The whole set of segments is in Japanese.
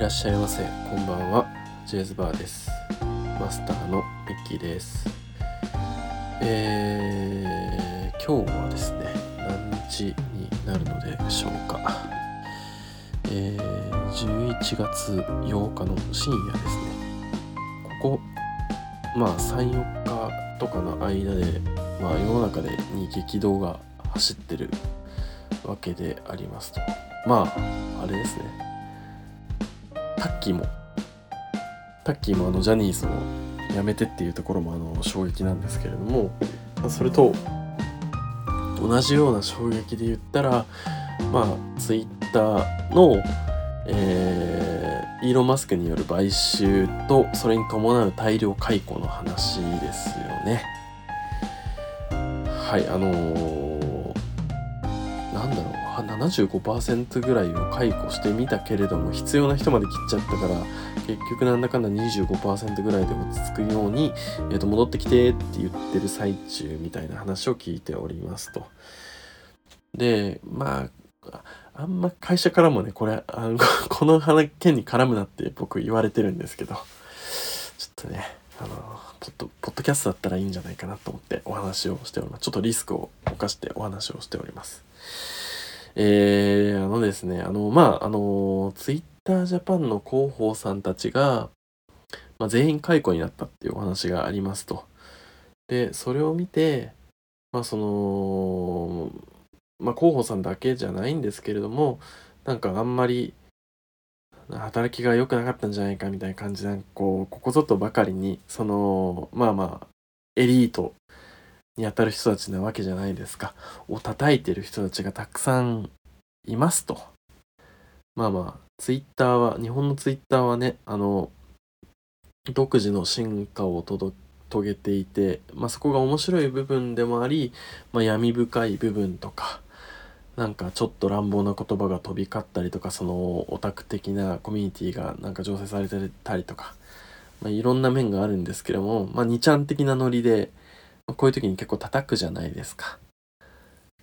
いらっしゃいませ。こんばんは。ジェイズバーです。マスターのミッキーです。えー、今日はですね何日になるのでしょうか。えー、11月8日の深夜ですね。ここまあ34日とかの間でまあ世の中でに激動が走ってるわけでありますと。まああれですね。タッキーもタッキーもあのジャニーズを辞めてっていうところもあの衝撃なんですけれども、それと同じような衝撃で言ったらまあツイッターのえー、イーロン・マスクによる買収とそれに伴う大量解雇の話ですよね。はいあのー、なんだろう75%ぐらいを解雇してみたけれども必要な人まで切っちゃったから結局なんだかんだ25%ぐらいで落ち着くように、えー、と戻ってきてって言ってる最中みたいな話を聞いておりますと。でまああんま会社からもねこれあの この件に絡むなって僕言われてるんですけどちょっとねあのポッドポッドキャストだったらいいんじゃないかなと思ってお話をしておりますちょっとリスクを冒してお話をしております。えー、あのですね、あの、まあ、あの、ツイッタージャパンの広報さんたちが、まあ、全員解雇になったっていうお話がありますと。で、それを見て、まあ、その、まあ、広報さんだけじゃないんですけれども、なんかあんまり、働きが良くなかったんじゃないかみたいな感じで、こう、ここぞとばかりに、その、まあまあ、エリートにあたる人たちなわけじゃないですか。を叩いてる人たちがたくさんいますと。まあまあ、ツイッターは、日本のツイッターはね、あの、独自の進化を遂げていて、まあそこが面白い部分でもあり、まあ闇深い部分とか、なんかちょっと乱暴な言葉が飛び交ったりとか、そのオタク的なコミュニティがなんか醸成されてたりとか、まあいろんな面があるんですけども、まあ2ちゃん的なノリで、こういう時に結構叩くじゃないですか。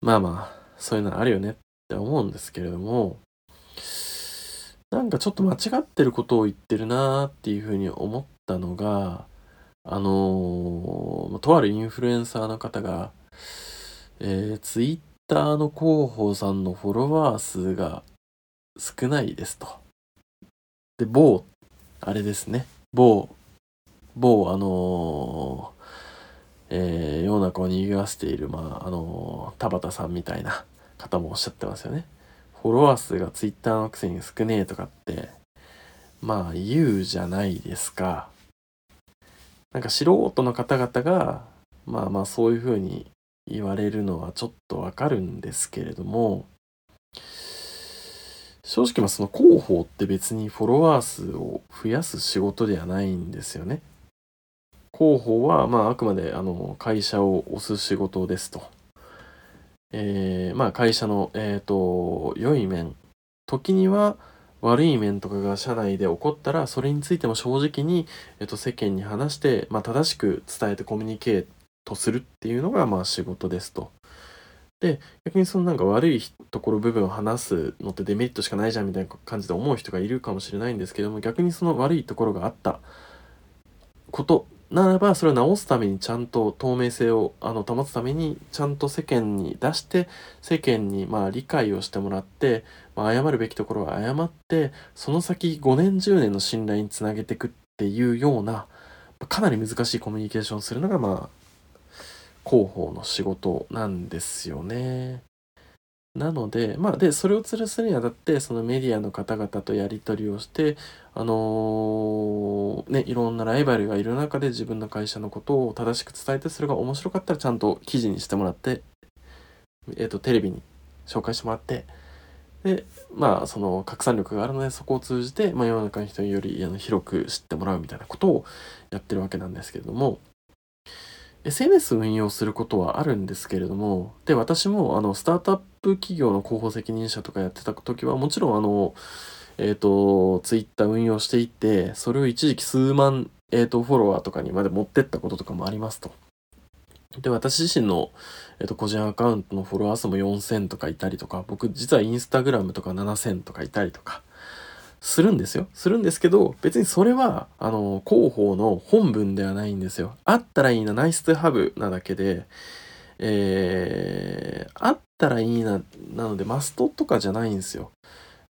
まあまあ、そういうのあるよねって思うんですけれども、なんかちょっと間違ってることを言ってるなーっていうふうに思ったのが、あのー、とあるインフルエンサーの方が、えー、ツイッターの広報さんのフォロワー数が少ないですと。で、某、あれですね、某、某、あのーえー、世の中を賑わせている、まあ、あの、田畑さんみたいな方もおっしゃってますよね。フォロワー数がツイッターのくせに少ねえとかって、まあ言うじゃないですか。なんか素人の方々が、まあまあそういうふうに言われるのはちょっとわかるんですけれども、正直まあその広報って別にフォロワー数を増やす仕事ではないんですよね。広報は、まあ、あくまであの会社を推す仕事ですと。えー、まあ、会社の、えっ、ー、と、良い面、時には悪い面とかが社内で起こったら、それについても正直に、えっ、ー、と、世間に話して、まあ、正しく伝えてコミュニケートするっていうのが、まあ、仕事ですと。で、逆にそのなんか悪いところ部分を話すのってデメリットしかないじゃんみたいな感じで思う人がいるかもしれないんですけども、逆にその悪いところがあったことならばそれを直すためにちゃんと透明性をあの保つためにちゃんと世間に出して世間にまあ理解をしてもらって、まあ、謝るべきところは謝ってその先5年10年の信頼につなげていくっていうようなかなり難しいコミュニケーションをするのがまあ広報の仕事なんですよね。なので、まあ、で、それを吊るすにあたって、そのメディアの方々とやり取りをして、あのー、ね、いろんなライバルがいる中で自分の会社のことを正しく伝えて、それが面白かったらちゃんと記事にしてもらって、えっ、ー、と、テレビに紹介してもらって、で、まあ、その拡散力があるので、そこを通じて、まあ、世の中の人によりあの広く知ってもらうみたいなことをやってるわけなんですけれども、SNS 運用することはあるんですけれども、で、私もあのスタートアップ企業の広報責任者とかやってた時は、もちろんあの、えっ、ー、と、ツイッター運用していて、それを一時期数万、え、ー、と、フォロワーとかにまで持ってったこととかもありますと。で、私自身の、え、ー、と、個人アカウントのフォロワー数も4000とかいたりとか、僕実はインスタグラムとか7000とかいたりとかするんですよ。するんですけど、別にそれは、あの、広報の本文ではないんですよ。あったらいいな、ナイストハブなだけで、えー、あったらいいな、なので、マストとかじゃないんですよ。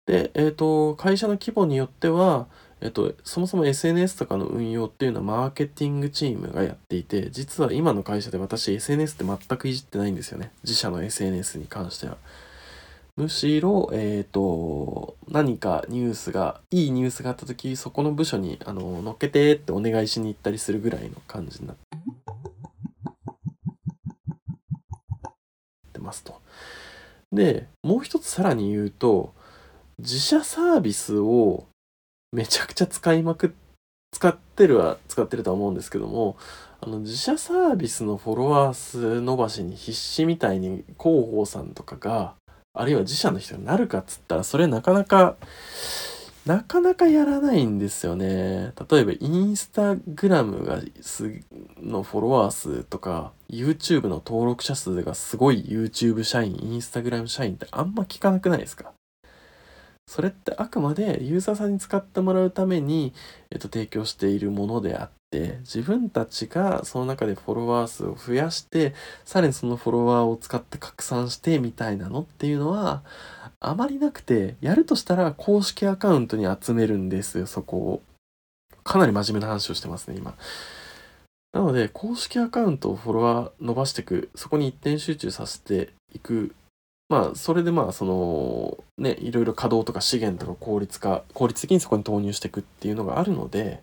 で、えっ、ー、と、会社の規模によっては、えっと、そもそも SNS とかの運用っていうのはマーケティングチームがやっていて、実は今の会社で私 SNS って全くいじってないんですよね。自社の SNS に関しては。むしろ、えっ、ー、と、何かニュースが、いいニュースがあった時、そこの部署に、あの、乗っけてってお願いしに行ったりするぐらいの感じになってますと。で、もう一つさらに言うと、自社サービスをめちゃくちゃ使いまくっ使ってるは使ってるとは思うんですけどもあの自社サービスのフォロワー数伸ばしに必死みたいに広報さんとかがあるいは自社の人になるかっつったらそれなかなかなかなかやらないんですよね。例えばインスタグラムがすのフォロワー数とか YouTube の登録者数がすごい YouTube 社員、インスタグラム社員ってあんま聞かなくないですか？それってあくまでユーザーさんに使ってもらうために、えっと、提供しているものであって自分たちがその中でフォロワー数を増やしてさらにそのフォロワーを使って拡散してみたいなのっていうのはあまりなくてやるとしたら公式アカウントに集めるんですよそこを。かなり真面目な話をしてますね今。なので公式アカウントをフォロワー伸ばしていくそこに一点集中させていく。まあ、それでまあ、その、ね、いろいろ稼働とか資源とか効率化、効率的にそこに投入していくっていうのがあるので、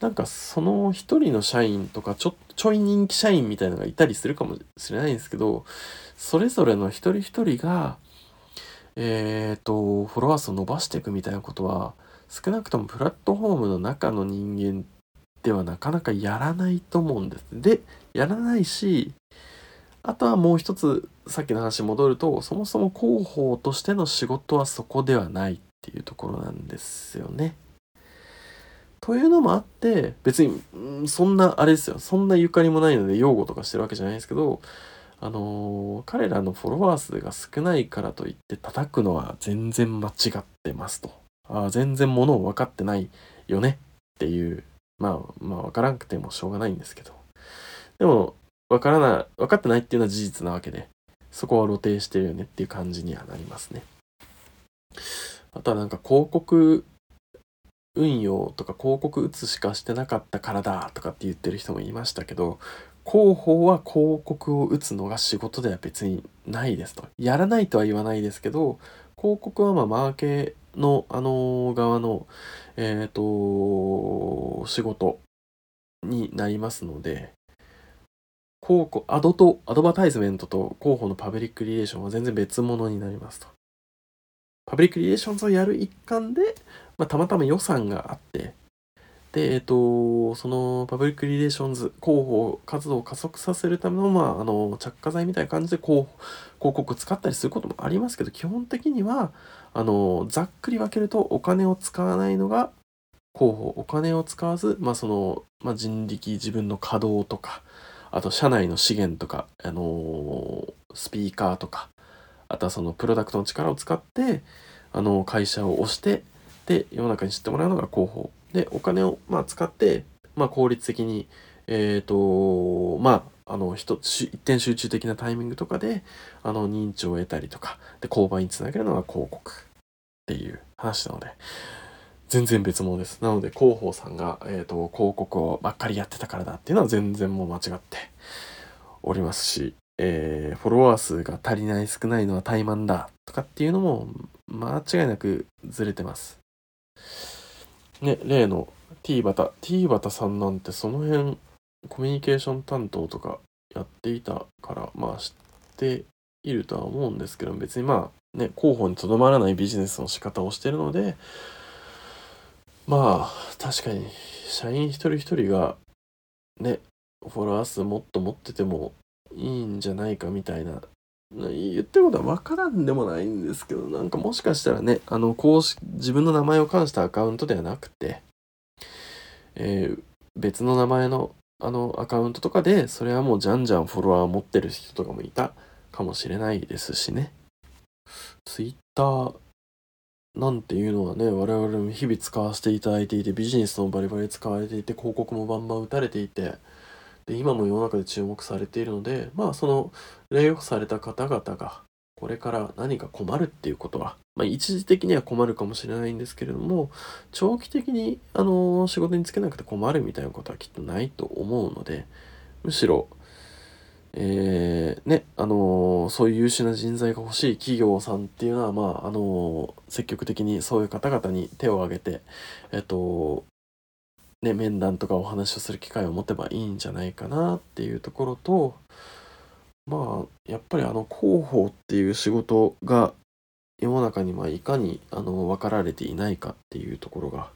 なんかその一人の社員とかちょ、ちょい人気社員みたいのがいたりするかもしれないんですけど、それぞれの一人一人が、えっ、ー、と、フォロワー数を伸ばしていくみたいなことは、少なくともプラットフォームの中の人間ではなかなかやらないと思うんです。で、やらないし、あとはもう一つさっきの話に戻るとそもそも広報としての仕事はそこではないっていうところなんですよね。というのもあって別に、うん、そんなあれですよそんなゆかりもないので擁護とかしてるわけじゃないですけどあのー、彼らのフォロワー数が少ないからといって叩くのは全然間違ってますと。あ全然ものを分かってないよねっていうまあまあ分からんくてもしょうがないんですけどでもわからない、分かってないっていうのは事実なわけで、そこは露呈してるよねっていう感じにはなりますね。あとはなんか広告運用とか広告打つしかしてなかったからだとかって言ってる人もいましたけど、広報は広告を打つのが仕事では別にないですと。やらないとは言わないですけど、広告はまあマーケのあの側の、えっ、ー、と、仕事になりますので、広告、アドと、アドバタイズメントと広報のパブリックリレーションは全然別物になりますと。パブリックリレーションズをやる一環で、まあ、たまたま予算があって、で、えっ、と、そのパブリックリレーションズ広報活動を加速させるための、まあ、あの、着火剤みたいな感じで広広告使ったりすることもありますけど、基本的には、あの、ざっくり分けるとお金を使わないのが広報、お金を使わず、まあ、その、まあ、人力、自分の稼働とか、あと社内の資源とか、あの、スピーカーとか、あとはそのプロダクトの力を使って、あの、会社を推して、で、世の中に知ってもらうのが広報。で、お金を、まあ、使って、まあ、効率的に、えっ、ー、と、まあ、あの、一点集中的なタイミングとかで、あの、認知を得たりとか、で、購買につなげるのが広告っていう話なので、全然別物です。なので、広報さんが、え、ー、と、広告をばっかりやってたからだっていうのは全然もう間違っておりますし、えー、フォロワー数が足りない少ないのは怠慢だとかっていうのも間違いなくずれてます。ね、例の T バタ、T バタさんなんてその辺コミュニケーション担当とかやっていたから、まあ知っているとは思うんですけど、別にまあね、広報にとどまらないビジネスの仕方をしてるので、まあ確かに社員一人一人がねフォロワー数もっと持っててもいいんじゃないかみたいな言ってることは分からんでもないんですけどなんかもしかしたらねあの公式自分の名前を冠したアカウントではなくて、えー、別の名前のあのアカウントとかでそれはもうじゃんじゃんフォロワーを持ってる人とかもいたかもしれないですしね。Twitter なんていうのはね我々も日々使わせていただいていてビジネスもバリバリ使われていて広告もバンバン打たれていてで今も世の中で注目されているのでまあそのレイオフされた方々がこれから何か困るっていうことは、まあ、一時的には困るかもしれないんですけれども長期的にあの仕事に就けなくて困るみたいなことはきっとないと思うのでむしろえー、ね、あのー、そういう優秀な人材が欲しい企業さんっていうのは、まあ、あのー、積極的にそういう方々に手を挙げて、えっと、ね、面談とかお話をする機会を持てばいいんじゃないかなっていうところと、まあ、やっぱりあの、広報っていう仕事が世の中にまいかにあの分かられていないかっていうところが、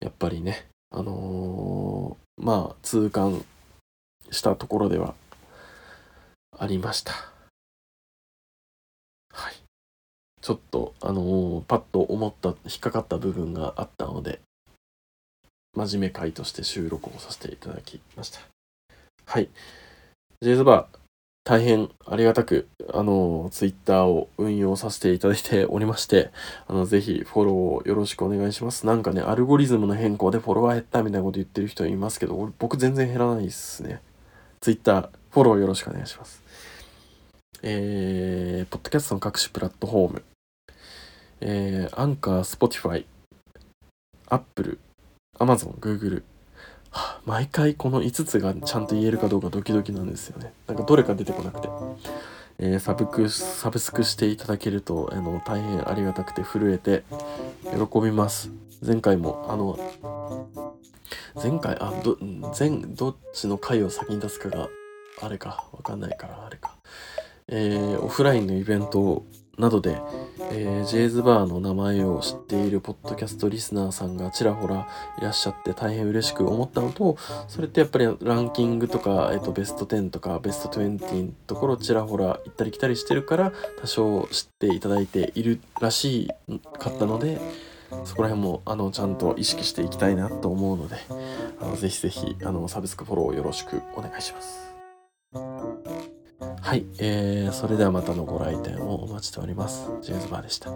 やっぱりね、あのまあ、痛感したところではありました。はい。ちょっと、あのー、パッと思った、引っかかった部分があったので、真面目回として収録をさせていただきました。はい。ジェイズバー、大変ありがたく、あの、ツイッターを運用させていただいておりまして、あの、ぜひフォローをよろしくお願いします。なんかね、アルゴリズムの変更でフォロワー減ったみたいなこと言ってる人いますけど、僕全然減らないですね。ツイッター、フォローよろしくお願いします。えー、ポッドキャストの各種プラットフォーム、えー、アンカー、スポティファイ、アップル、アマゾン、グーグル、はあ、毎回この5つがちゃんと言えるかどうかドキドキなんですよね。なんかどれか出てこなくて。えー、サブク、サブスクしていただけると、あの、大変ありがたくて震えて喜びます。前回も、あの、前回、あ、ど、前、どっちの回を先に出すかが、あれか、わかんないから、あれか。えー、オフラインのイベントなどで、えー、ジェイズバーの名前を知っているポッドキャストリスナーさんがちらほらいらっしゃって大変嬉しく思ったのと、それってやっぱりランキングとか、えっ、ー、と、ベスト10とかベスト20のところちらほら行ったり来たりしてるから、多少知っていただいているらしかったので、そこら辺もあのちゃんと意識していきたいなと思うのであのぜひぜひあのサブスクフォローよろしくお願いします。はい、えー、それではまたのご来店をお待ちしております。ジェイズバーでした。